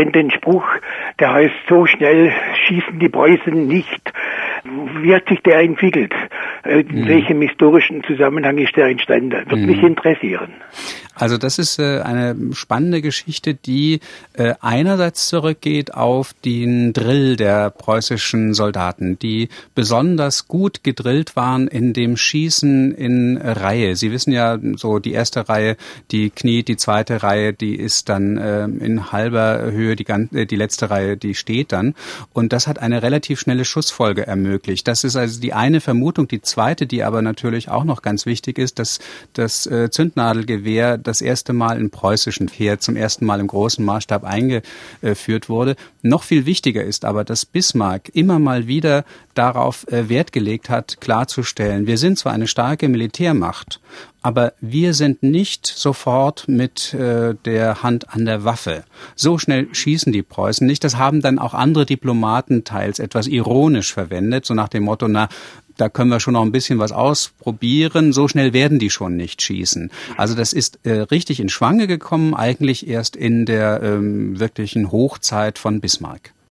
kennt den Spruch, der heißt, so schnell schießen die Preußen nicht. Wie hat sich der entwickelt? Äh, in mhm. welchem historischen Zusammenhang ist der entstanden? Würde mhm. mich interessieren. Also das ist äh, eine spannende Geschichte, die äh, einerseits zurückgeht auf den Drill der preußischen Soldaten, die besonders gut gedrillt waren in dem Schießen in Reihe. Sie wissen ja, so die erste Reihe, die kniet, die zweite Reihe, die ist dann äh, in halber Höhe, die, ganze, die letzte Reihe, die steht dann. Und das hat eine relativ schnelle Schussfolge ermöglicht. Das ist also die eine Vermutung. Die zweite, die aber natürlich auch noch ganz wichtig ist, dass das Zündnadelgewehr das erste Mal in preußischen Pferd zum ersten Mal im großen Maßstab eingeführt wurde. Noch viel wichtiger ist aber, dass Bismarck immer mal wieder darauf äh, Wert gelegt hat, klarzustellen, wir sind zwar eine starke Militärmacht, aber wir sind nicht sofort mit äh, der Hand an der Waffe. So schnell schießen die Preußen nicht. Das haben dann auch andere Diplomaten teils etwas ironisch verwendet, so nach dem Motto, na, da können wir schon noch ein bisschen was ausprobieren. So schnell werden die schon nicht schießen. Also das ist äh, richtig in Schwange gekommen, eigentlich erst in der ähm, wirklichen Hochzeit von Bismarck.